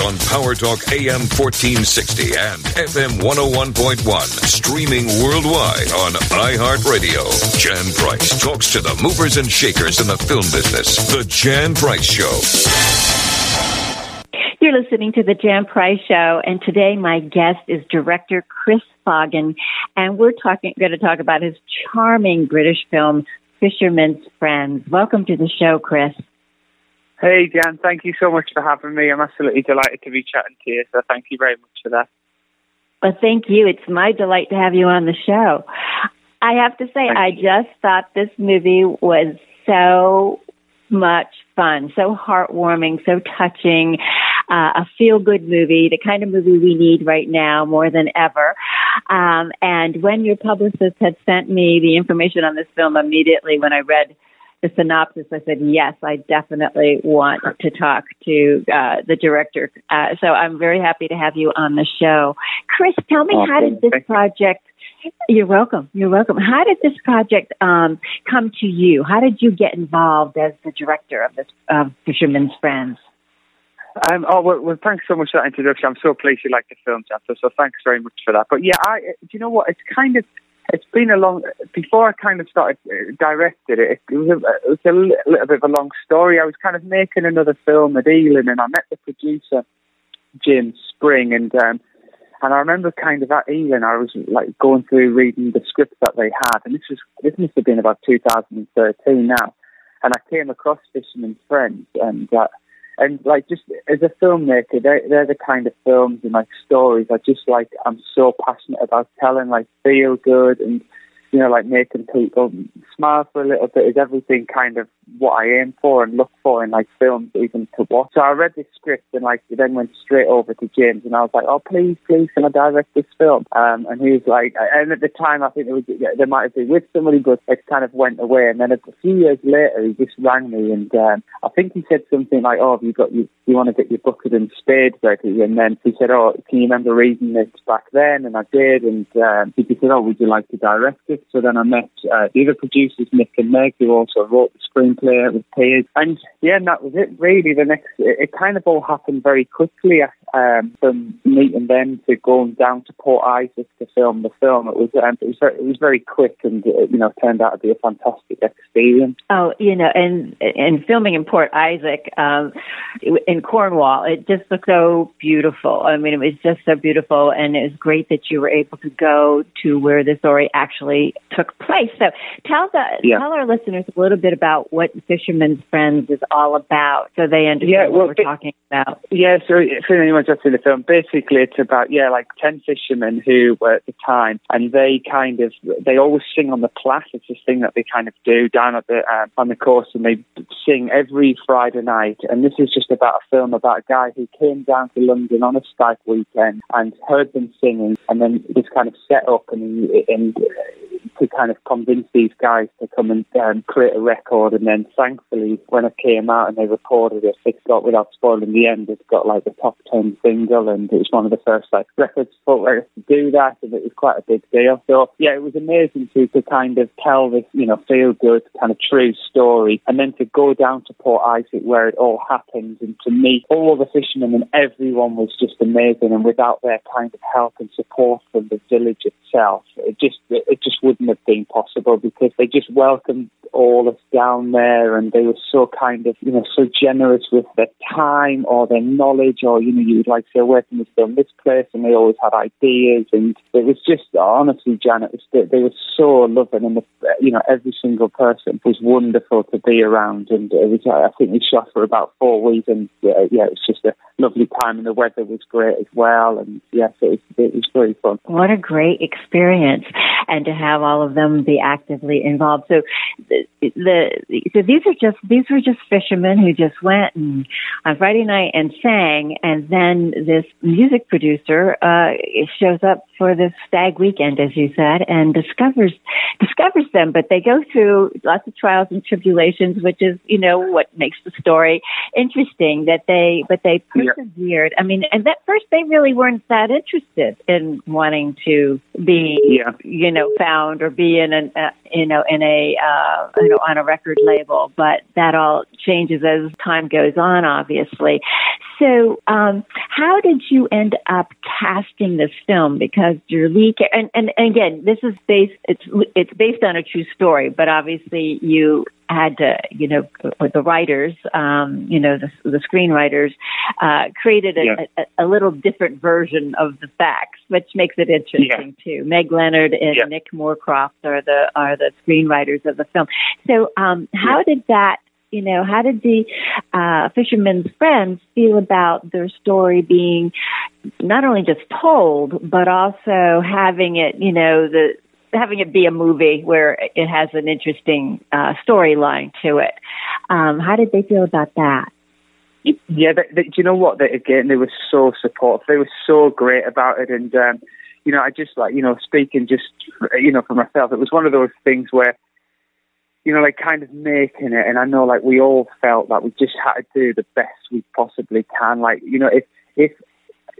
on Power Talk AM 1460 and FM 101.1. Streaming worldwide on iHeartRadio. Jan Price talks to the movers and shakers in the film business. The Jan Price Show. You're listening to the Jan Price Show, and today my guest is director Chris Foggin, and we're talking going to talk about his charming British film Fisherman's Friends. Welcome to the show, Chris. Hey, Jan, thank you so much for having me. I'm absolutely delighted to be chatting to you, so thank you very much for that. Well, thank you. It's my delight to have you on the show. I have to say, I just thought this movie was so much fun, so heartwarming, so touching, uh, a feel good movie, the kind of movie we need right now more than ever. Um, and when your publicist had sent me the information on this film immediately when I read the synopsis, I said, yes, I definitely want to talk to uh, the director. Uh, so I'm very happy to have you on the show. Chris, tell me, how did this project you're welcome. You're welcome. How did this project um, come to you? How did you get involved as the director of this uh, Fisherman's Friends? Um, oh well, well, thanks so much for that introduction. I'm so pleased you like the film, chapter. So thanks very much for that. But yeah, I, do you know what? It's kind of it's been a long before I kind of started uh, directed it. It was a, it was a little bit of a long story. I was kind of making another film at Ealing, and I met the producer Jim Spring, and um, and I remember kind of at Ealing, I was like going through reading the scripts that they had, and this was this must have been about 2013 now, and I came across Fisherman's Friends, and uh, and like just as a filmmaker, they're, they're the kind of films and like stories I just like. I'm so passionate about telling, like feel good and you know, like making people smile for a little bit is everything kind of what I aim for and look for in like films, even to watch. So I read the script and like then went straight over to James and I was like, oh please, please, can I direct this film? Um, and he was like, and at the time I think there was there might have been with somebody, but it kind of went away. And then a few years later, he just rang me and um, I think he said something like, oh, have you got you, you want to get your bucket and spade ready? And then he said, oh, can you remember reading this back then? And I did. And um, he said, oh, would you like to direct it? So then I met uh, the other producers, Nick and Meg, who also wrote the screenplay with Piers. And yeah, and that was it really. The next, it, it kind of all happened very quickly um, from meeting them to going down to Port Isaac to film the film. It was um, it was very, it was very quick and uh, you know turned out to be a fantastic experience. Oh, you know, and and filming in Port Isaac um, in Cornwall, it just looked so beautiful. I mean, it was just so beautiful, and it was great that you were able to go to where the story actually took place. So tell the yeah. tell our listeners a little bit about what Fisherman's Friends is all about, so they understand yeah, well, what we're talking about. Yeah, so for anyone just in the film. Basically, it's about yeah, like ten fishermen who were at the time, and they kind of they always sing on the Platt. It's this thing that they kind of do down at the um, on the coast, and they sing every Friday night. And this is just about a film about a guy who came down to London on a stag weekend and heard them singing, and then just kind of set up and and to kind of convince these guys to come and um, create a record. And then thankfully, when it came out and they recorded it, it got, without spoiling the end, it got like the top 10 single. And it was one of the first like records for letters to do that. And it was quite a big deal. So yeah, it was amazing to, to kind of tell this, you know, feel good kind of true story. And then to go down to Port Isaac where it all happened and to meet all the fishermen and everyone was just amazing. And without their kind of help and support from the village itself, it just, it just wouldn't have been possible because they just welcomed all us down there and they were so kind of, you know, so generous with their time or their knowledge or, you know, you would like say, can we film this place? And they always had ideas and it was just, honestly, Janet, was, they were so loving and, the, you know, every single person was wonderful to be around and it was, I think we shot for about four weeks and yeah, it was just a lovely time and the weather was great as well and yes, it was, it was very fun. What a great experience and to have all of them be actively involved. So the, so these are just these were just fishermen who just went and on Friday night and sang, and then this music producer uh, shows up for this stag weekend, as you said, and discovers discovers them. But they go through lots of trials and tribulations, which is you know what makes the story interesting. That they but they persevered. Yeah. I mean, and at first they really weren't that interested in wanting to be yeah. you know found or be in an uh, you know in a uh, you know on a record label, but that all changes as time goes on, obviously. So, um, how did you end up casting this film? Because your lead, and, and, and again, this is based, it's, it's based on a true story, but obviously you had to, you know, the writers, um, you know, the, the screenwriters, uh, created a, yeah. a, a, little different version of the facts, which makes it interesting yeah. too. Meg Leonard and yeah. Nick Moorcroft are the, are the screenwriters of the film. So, um, how did that you know, how did the uh, fisherman's friends feel about their story being not only just told, but also having it, you know, the having it be a movie where it has an interesting uh, storyline to it. Um, how did they feel about that? Yeah, they, they, do you know what? They, again, they were so supportive. They were so great about it, and um, you know, I just like you know, speaking just you know for myself, it was one of those things where you know, like kind of making it. And I know like we all felt that we just had to do the best we possibly can. Like, you know, if, if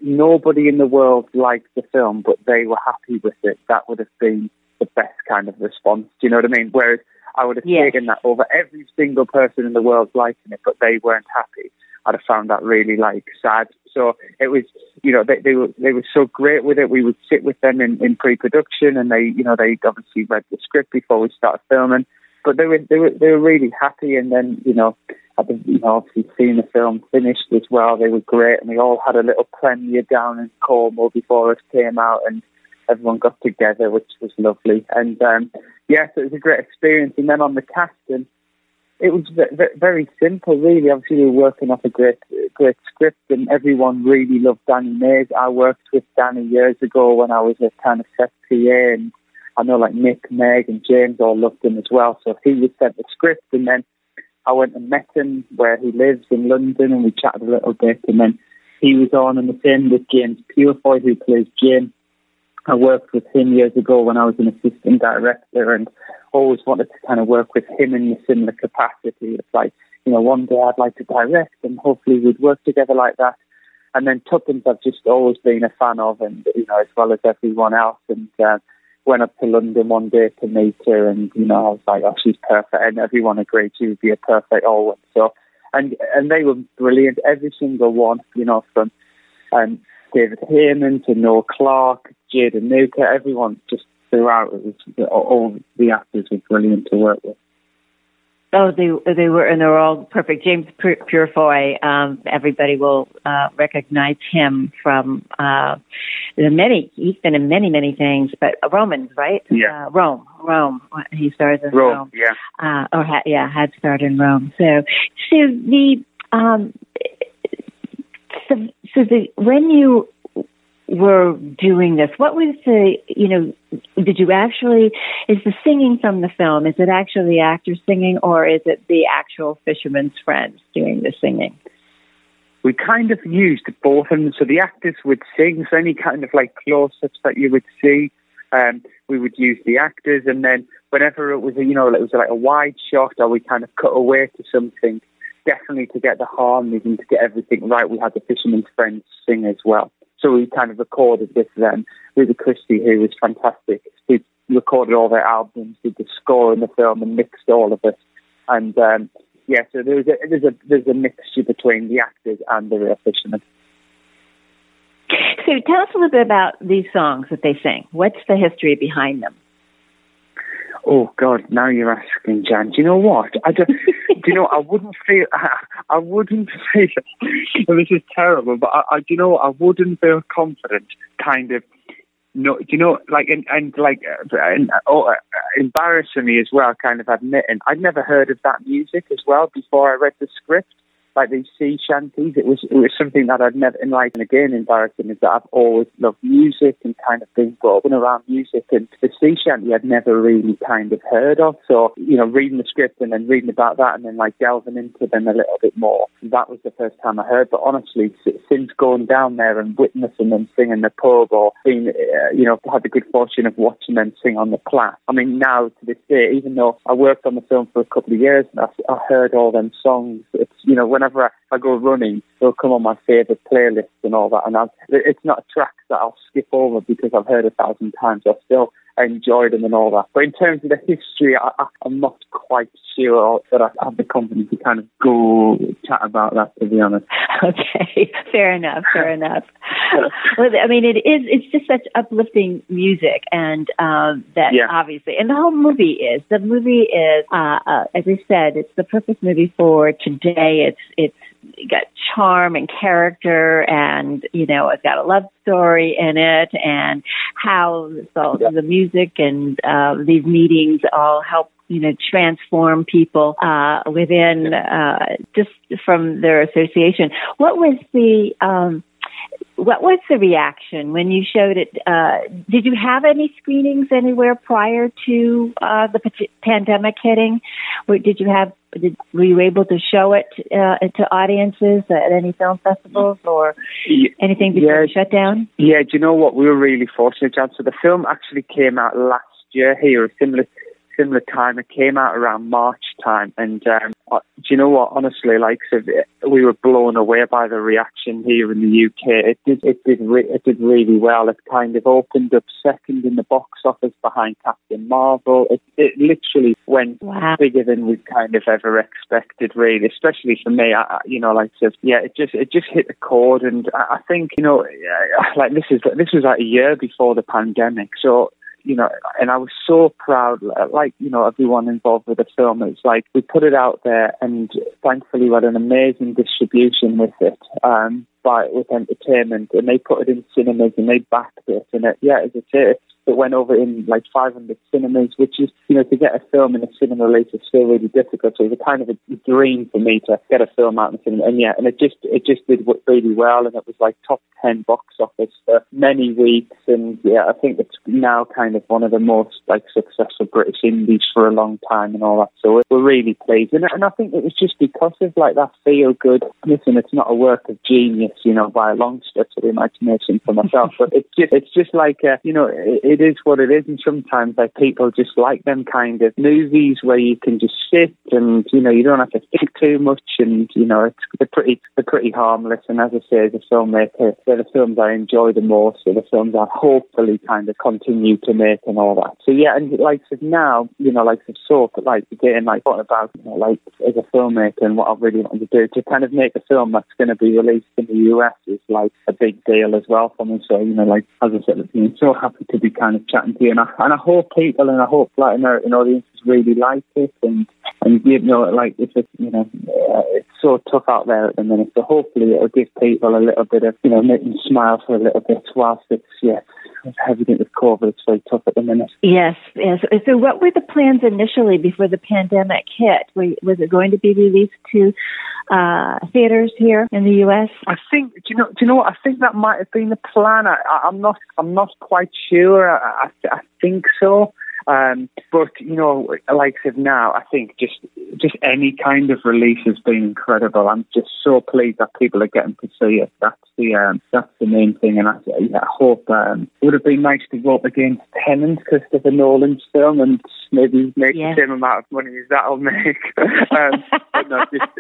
nobody in the world liked the film, but they were happy with it, that would have been the best kind of response. Do you know what I mean? Whereas I would have yes. taken that over every single person in the world liking it, but they weren't happy. I'd have found that really like sad. So it was, you know, they, they were they were so great with it. We would sit with them in, in pre-production, and they, you know, they obviously read the script before we started filming but they were they were they were really happy. And then you know, having you know obviously seen the film finished as well, they were great, and we all had a little premiere down in Cornwall before it came out, and everyone got together, which was lovely. And um, yeah, so it was a great experience. And then on the casting. It was very simple, really. Obviously, we were working off a great, great script, and everyone really loved Danny Mays. I worked with Danny years ago when I was a kind of set PA, and I know like Nick, Meg, and James all loved him as well. So he was sent the script, and then I went and met him where he lives in London, and we chatted a little bit. And then he was on, and the same with James Purefoy, who plays Jim. I worked with him years ago when I was an assistant director, and always wanted to kind of work with him in a similar capacity. It's like, you know, one day I'd like to direct, and hopefully we'd work together like that. And then Tuppence, I've just always been a fan of, and you know, as well as everyone else. And uh, went up to London one day to meet her, and you know, I was like, oh, she's perfect, and everyone agreed she would be a perfect Alwyn. So, and and they were brilliant, every single one, you know, from um, David Hayman to Noel Clarke, Jada Nuka, everyone just throughout. It was all the actors were brilliant to work with. Oh, they they were, and they were all perfect. James Purefoy, um, everybody will uh, recognize him from uh, the many. He's been in many, many things, but Romans, right? Yeah, uh, Rome, Rome. He stars in Rome. Rome. Yeah, uh, or ha- yeah, had starred in Rome. So, so the um, so so the when you were doing this, what was the, you know, did you actually, is the singing from the film, is it actually the actors singing or is it the actual fisherman's friends doing the singing? We kind of used both of them. So the actors would sing, so any kind of like close ups that you would see, um, we would use the actors. And then whenever it was, you know, it was like a wide shot or we kind of cut away to something, definitely to get the harmonies and to get everything right, we had the fisherman's friends sing as well. So we kind of recorded with them. Rupert Christie, who was fantastic, who recorded all their albums, did the score in the film, and mixed all of it. And um, yeah, so there's a there's a there's a mixture between the actors and the real fishermen. So tell us a little bit about these songs that they sing. What's the history behind them? Oh God! Now you're asking, Jan. Do you know what? I don't. do you know? I wouldn't feel. I, I wouldn't feel. this is terrible, but I, I, do you know? I wouldn't feel confident. Kind of. No, do you know? Like and, and like uh, and, oh, uh, embarrassingly as well. Kind of admitting I'd never heard of that music as well before I read the script like these sea shanties. It was it was something that I'd never and like and again embarrassing is that I've always loved music and kind of been brought up around music and the sea shanty I'd never really kind of heard of. So, you know, reading the script and then reading about that and then like delving into them a little bit more. That was the first time I heard. But honestly, since going down there and witnessing them sing in the pub or being, uh, you know, had the good fortune of watching them sing on the Platt. I mean, now to this day, even though I worked on the film for a couple of years and I, I heard all them songs, it's, you know, whenever whenever I, I go running, they'll come on my favourite playlists and all that. And i it's not tracks that I'll skip over because I've heard a thousand times. I still Enjoyed them and all that. But in terms of the history, I, I'm not quite sure that I have the confidence to kind of go chat about that. To be honest. Okay, fair enough. Fair enough. well, I mean, it is. It's just such uplifting music, and um, that Yeah. obviously, and the whole movie is. The movie is, uh, uh, as I said, it's the perfect movie for today. It's it's got charm and character, and you know, it's got a love story in it, and how so the music and uh, these meetings all help you know transform people uh, within uh, just from their association. What was the um, what was the reaction when you showed it? Uh, did you have any screenings anywhere prior to uh, the p- pandemic hitting? Or did you have? Did, were you able to show it uh, to audiences at any film festivals or anything before Yeah. the shutdown? Yeah, do you know what? We were really fortunate, Jan. So the film actually came out last year here, a similar similar time. It came out around March time, and um, uh, do you know what? Honestly, like so we were blown away by the reaction here in the UK. It did it did re- it did really well. It kind of opened up second in the box office behind Captain Marvel. It it literally went Wow. bigger than we kind of ever expected, really. Especially for me, I, you know, like so, yeah, it just it just hit the chord, and I, I think you know, like this is this was like a year before the pandemic, so. You know, and I was so proud, like, you know, everyone involved with the film. It's like we put it out there, and thankfully, we had an amazing distribution with it. Um, by with entertainment, and they put it in cinemas and they backed it, and it, yeah, as I say, it went over in like 500 cinemas, which is, you know, to get a film in a cinema release is still really difficult. So it was a kind of a dream for me to get a film out in the cinema, and yeah, and it just it just did really well, and it was like top 10 box office for many weeks, and yeah, I think it's now kind of one of the most like successful British indies for a long time and all that. So we're really pleased, and, and I think it was just because of like that feel good. Listen, it's not a work of genius, you know, by a long stretch of the imagination for myself, but it's just it's just like uh, you know, it, it is what it is, and sometimes like people just like them kind of movies where you can just sit and you know you don't have to think too much, and you know it's they're pretty they're pretty harmless. And as I say, as a filmmaker, they're the films I enjoy the most, they're the films I hopefully kind of continue to make and all that. So yeah, and like now you know, like I sort of like getting like thought about you know, like as a filmmaker and what I really want to do to kind of make a film that's going to be released in the US is like a big deal as well for me. So you know, like as I said, I'm so happy to be kind of chatting to you, and I, and I hope people and I hope like American audiences really like it, and and you know, like it's just, you know, uh, it's so tough out there at the minute. So hopefully it'll give people a little bit of you know, make them smile for a little bit whilst it's yeah, everything with COVID, it's very tough at the minute. Yes, yes. So, what were the plans initially before the pandemic hit? Was it going to be released to uh, theaters here in the U.S.? I think. Do you know? Do you know what? I think that might have been the plan. I, I'm not. I'm not quite sure. I, I, I think so. Um, but you know, like I said, now I think just just any kind of release has been incredible. I'm just so pleased that people are getting to see it. That's the um, that's the main thing, and I, yeah, I hope um, it would have been nice to go up against Tenet, Christopher Nolan's film, and maybe make Yeah. the same amount of money as that'll make. um, but no, just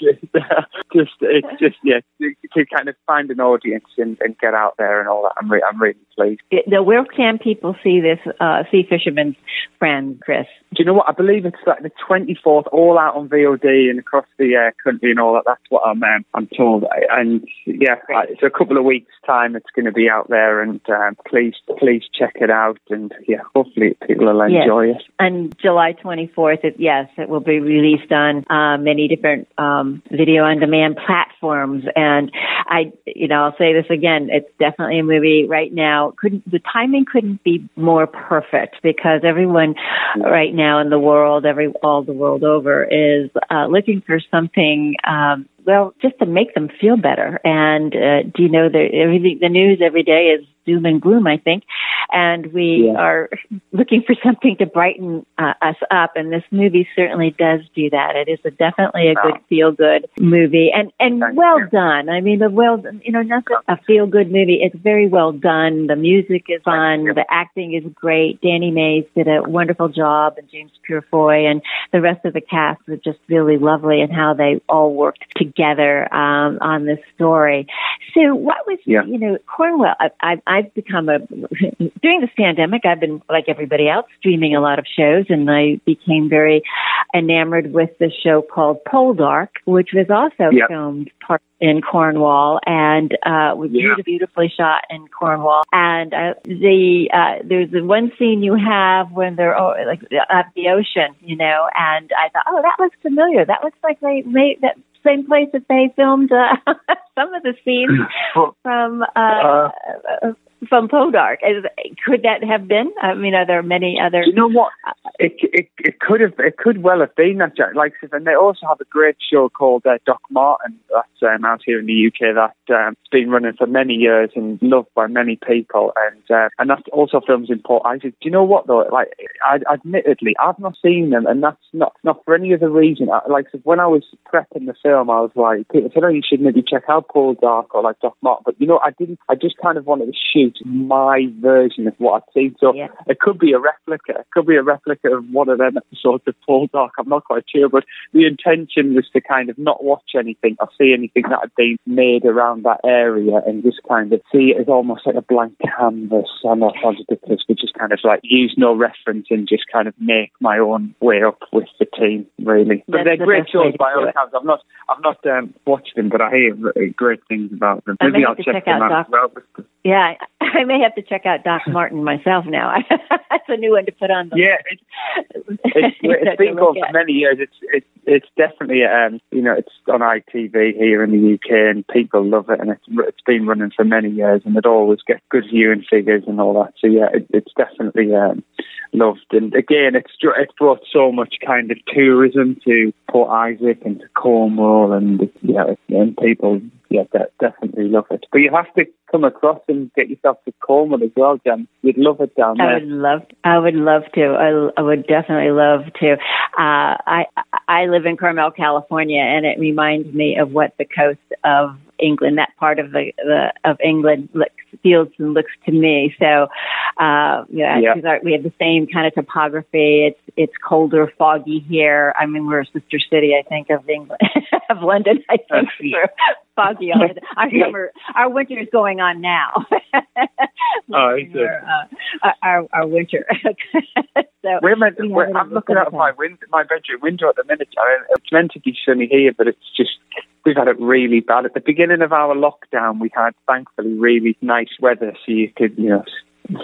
just, uh, just it's just yeah to, to kind of find an audience and, and get out there and all that. I'm re- I'm really pleased. Now, where can people see this? Uh, see Fisherman's Friend, Chris. Do you know what? I believe it's like the 24th, all out on VOD and across the uh, country and all that. That's what I'm um, I'm told. And yeah, uh, it's a couple of weeks' time. It's going to be out there, and um, please please check it out. And yeah, hopefully people will Yes. enjoy it. And July 24th, it, yes, it will be released on uh, many different um, video on demand platforms. And I, you know, I'll say this again: it's definitely a movie right now. Couldn't the timing couldn't be more perfect because everyone right now in the world, every all the world over, is uh, looking for something. Um, well, just to make them feel better. And uh, do you know that everything? The news every day is doom and gloom. I think, and we Yeah. are looking for something to brighten uh, us up. And this movie certainly does do that. It is a, definitely a good feel good movie, and and Thank well you. done. I mean, the well, you know, not just a feel good movie. It's very well done. The music is fun. The acting is great. Danny Mays did a wonderful job, and James Purefoy, and the rest of the cast was just really lovely, and how they all worked together um, on this story. So, what was Yeah. you know Cornwall? I, I've I've become a during this pandemic. I've been like everybody else streaming a lot of shows, and I became very enamored with the show called Poldark, which was also Yeah. filmed part in Cornwall and uh, was Yeah. beautifully, beautifully shot in Cornwall. And uh, the uh, there's the one scene you have when they're oh, like at the ocean, you know, and I thought, oh, that looks familiar. That looks like they made that same place that they filmed uh, some of the scenes from uh, Uh, from Poldark. Is, could that have been? I mean, are there many other? you know what? It, it it could have it could well have been that Jack. Like, and they also have a great show called uh, Doc Martin that's um, out here in the UK that um, has been running for many years and loved by many people, and uh, and that also films in Port Isaac. Do you know what though? Like, I, admittedly, I've not seen them, and that's not not for any other reason. I, like, when I was prepping the film, I was like, people said, "Oh, you should maybe check out Poldark or like Doc Martin," but you know, I didn't. I just kind of wanted to shoot my version of what I've seen. So Yeah. it could be a replica. It could be a replica of one of them episodes of Poldark. I'm not quite sure, but the intention was to kind of not watch anything or see anything that had been made around that area and just kind of see it as almost like a blank canvas. I know it sounds ridiculous, but just kind of like use no reference and just kind of make my own way up with the team, really. But That's they're the great shows by all accounts. I've not, I've not um, watched them, but I hear great things about them. Maybe I'll check check them out out as well. Yeah, I may have to check out Doc Martin myself now. That's a new one to put on. The Yeah, it's it's, it's been going for many years. It's it's it's definitely um you know it's on ITV here in the UK and people love it and it's it's been running for many years and it always gets good viewing figures and all that. So yeah, it, it's definitely um loved and again it's it's brought so much kind of tourism to Port Isaac and to Cornwall and yeah and people yeah de- definitely love it. But you have to come across and get yourself to Cornwall as well, Jen. You'd love it down I would love. I would love to. I, I would definitely love to. Uh, I I live in Carmel, California, and it reminds me of what the coast of England, that part of the, the of England, looks, feels and looks to me. So, uh, yeah, Yeah. our- we have the same kind of topography. It's it's colder, foggy here. I mean, we're a sister city, I think, of England, of London. I think foggy all the Our summer, our winter is going on now. Oh, it? Our, uh, our, our winter. so We're meant we we're, I'm looking out of my window, my bedroom window at the minute. I mean, it's meant to be sunny here, but it's just we've had it really bad. At the beginning of our lockdown, we had thankfully really nice weather, so you could you know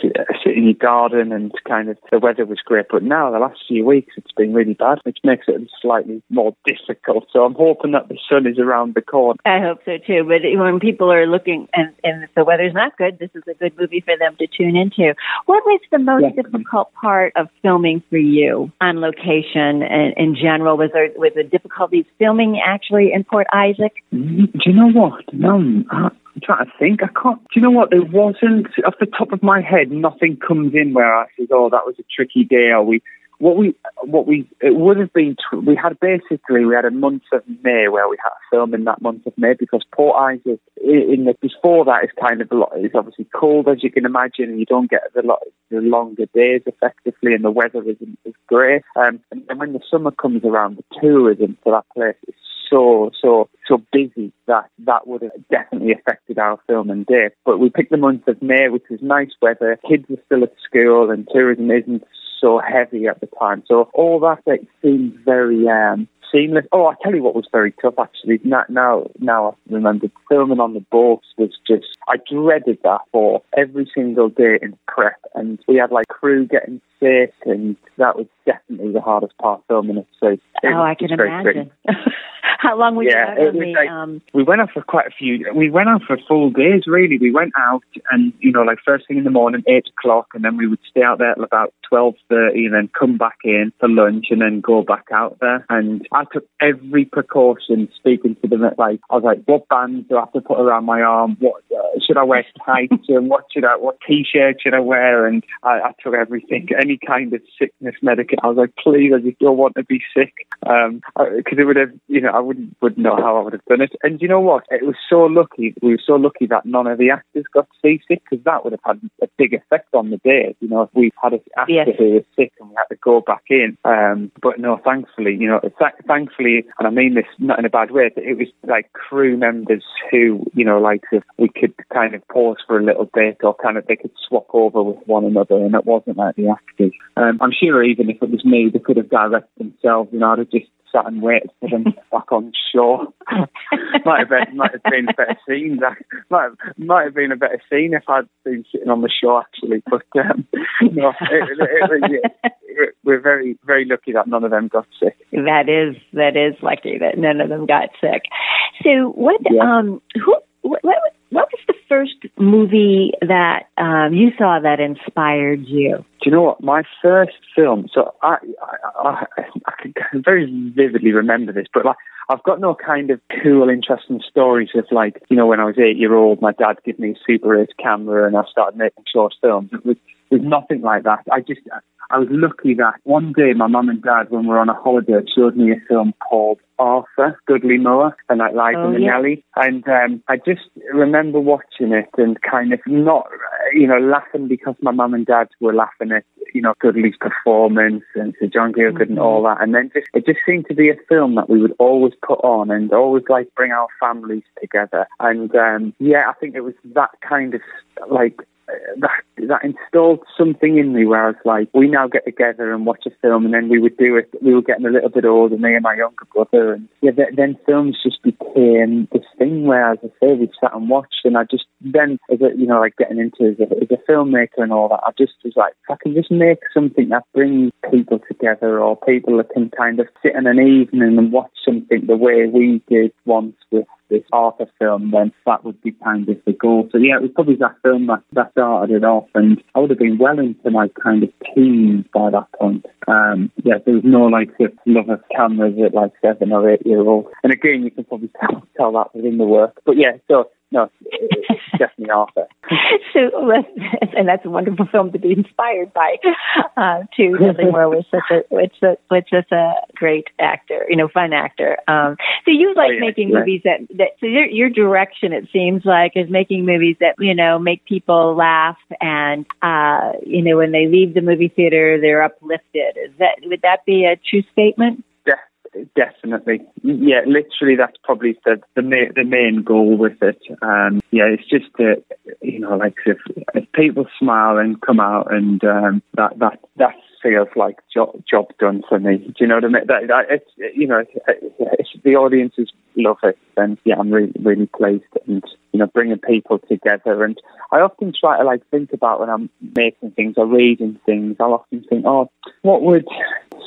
sit in your garden and kind of the weather was great. But now the last few weeks, it's been really bad, which makes it slightly more difficult. So I'm hoping that the sun is around the corner. I hope so too. But when people are looking and, and if the weather's not good, this is a good movie for them to tune into. What was the most Definitely. difficult part of filming for you on location and in general? Was there was the difficulties filming actually in Port Isaac? Mm, Do you know what? No, I'm trying to think. I can't. Do you know what? There wasn't off the top of my head. Nothing comes in where I says, "Oh, that was a tricky day." Or we, what we, what we, it would have been. We had basically we had a month of May where we had to film in that month of May because Port Isaac in the before that is kind of a lot. It's obviously cold as you can imagine, and you don't get the lot the longer days effectively, and the weather isn't as great. Um, and when the summer comes around, the tourism for that place is so so so busy that that would have definitely affected our filming day. But we picked the month of May, which was nice weather. Kids were still at school, and tourism isn't so heavy at the time. So all that like, seemed very um, seamless. Oh, I tell you what was very tough actually. Now, now, now I remember filming on the boats was just. I dreaded that for every single day in prep, and we had like crew getting sick, and that was definitely the hardest part filming it. So it oh, I can imagine. How long were Yeah, you out it like- um, we went out for quite a few. We went out for full days, really. We went out and you know, like first thing in the morning, eight o'clock, and then we would stay out there till about twelve thirty, and then come back in for lunch, and then go back out there. And I took every precaution, speaking to them. At like, I was like, what bands do I have to put around my arm? What uh, should I wear tights? and what should I? What t-shirt should I wear? And I, I took everything, any kind of sickness medicine. I was like, please, I just don't want to be sick, um, because it would have, you know, I wouldn't wouldn't know how I would have done it. And you know what? It was so lucky. We were so lucky that none of the actors got seasick because that would have had a big effect on the day. You know, if we had an actor Yes. who was sick and we had to go back in. Um, but no, thankfully, you know, th- thankfully, and I mean this not in a bad way, but it was like crew members who, you know, like if we could kind of pause for a little bit or kind of they could swap over with one another and it wasn't like the actors. Um, I'm sure even if it was me, they could have directed themselves, you know, I'd have just sat and waited for them back on shore. might have been might have been a better scene. That might have, might have been a better scene if I'd been sitting on the shore actually. But um, no, it, it, it, we're very very lucky that none of them got sick. That is that is lucky that none of them got sick. So what yeah. um who what what was the first movie that um, you saw that inspired you? Do you know what? My first film. So I, I, I, I can very vividly remember this, but like I've got no kind of cool, interesting stories of like you know when I was eight year old, my dad gave me a Super 8 camera and I started making short films. It was, it was nothing like that. I just I was lucky that one day my mum and dad, when we were on a holiday, showed me a film called Arthur, Dudley Moore, and like Live oh, in the yeah. And um, I just remember watching it and kind of not, you know, laughing because my mum and dad were laughing at, you know, Dudley's performance and Sir John Gielgud mm-hmm. and all that. And then just, it just seemed to be a film that we would always put on and always like bring our families together. And um, yeah, I think it was that kind of like that that installed something in me where I was like, we now get together and watch a film, and then we would do it. We were getting a little bit older, me and my younger brother, and yeah, then films just became this thing where, as I say, we sat and watched, and I just then, as a you know, like getting into as a, as a filmmaker and all that, I just was like, I can just make something that brings people together, or people that can kind of sit in an evening and watch something the way we did once with this Arthur film, then that would be kind of the goal. So yeah, it was probably that film that, that started it off, and I would have been well into my kind of teens by that point. Um, yeah, there was no like love of cameras at like seven or eight year old. And again, you can probably tell, tell that within the work. But yeah, so no, it's definitely Arthur. so, and that's a wonderful film to be inspired by, uh, too. Dudley Moore was such a, was, a, was a great actor, you know, fun actor. Um, so you like oh, yeah, making movies that, that, so your, your direction, it seems like, is making movies that, you know, make people laugh and, uh, you know, when they leave the movie theater, they're uplifted. Is that, would that be a true statement? Definitely, yeah. Literally, that's probably the the main, the main goal with it. Um, yeah, it's just that you know, like if, if people smile and come out, and um, that that that feels like job job done for me. Do you know what I mean? That, that it's you know, if the audiences love it, then yeah, I'm really really pleased, and you know, bringing people together. And I often try to like think about when I'm making things or reading things. I'll often think, oh, what would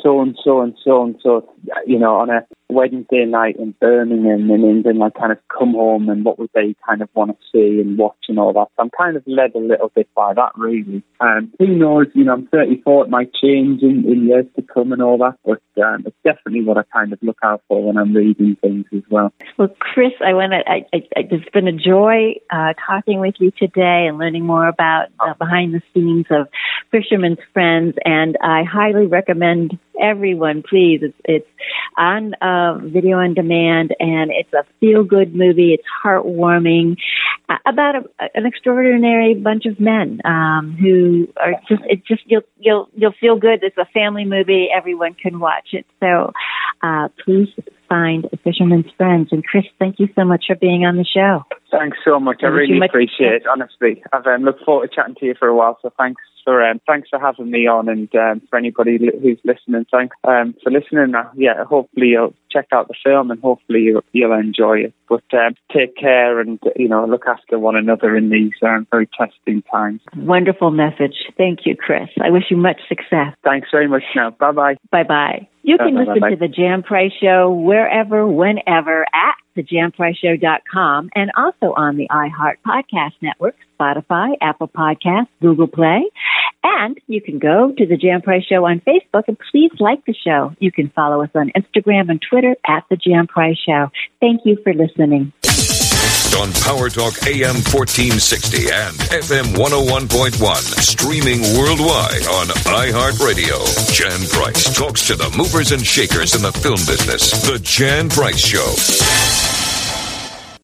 so and so and so and so, you know, on a Wednesday night in Birmingham in England, I kind of come home and what would they kind of want to see and watch and all that. So I'm kind of led a little bit by that, really. Um, who knows, you know, I'm 34, it might change in, in years to come and all that, but um, it's definitely what I kind of look out for when I'm reading things as well. Well, Chris, I want to, I, I, it's been a joy uh, talking with you today and learning more about uh, behind the scenes of Fisherman's Friends, and I highly recommend everyone, please. It's, it's on uh, video on demand, and it's a feel good movie. It's heartwarming uh, about a, an extraordinary bunch of men um, who are just. It just you'll you'll you'll feel good. It's a family movie. Everyone can watch it. So uh, please find Fisherman's Friends. And Chris, thank you so much for being on the show. Thanks so much. I really much appreciate it. Honestly, I've um, looked forward to chatting to you for a while. So thanks for um, thanks for having me on, and um, for anybody who's listening, thanks um, for listening. Uh, yeah, hopefully you'll check out the film, and hopefully you'll, you'll enjoy it. But um, take care, and you know, look after one another in these um, very testing times. Wonderful message. Thank you, Chris. I wish you much success. Thanks very much. Now, bye bye. Bye bye. You can Bye-bye. listen to the Jan Price Show wherever, whenever at thejanpriceshow.com and also on the iHeart Podcast Network, Spotify, Apple Podcasts, Google Play. And you can go to the Jan Price Show on Facebook and please like the show. You can follow us on Instagram and Twitter at the Jan Price Show. Thank you for listening. on Power Talk AM 1460 and FM 101.1. Streaming worldwide on iHeartRadio. Jan Price talks to the movers and shakers in the film business. The Jan Price Show.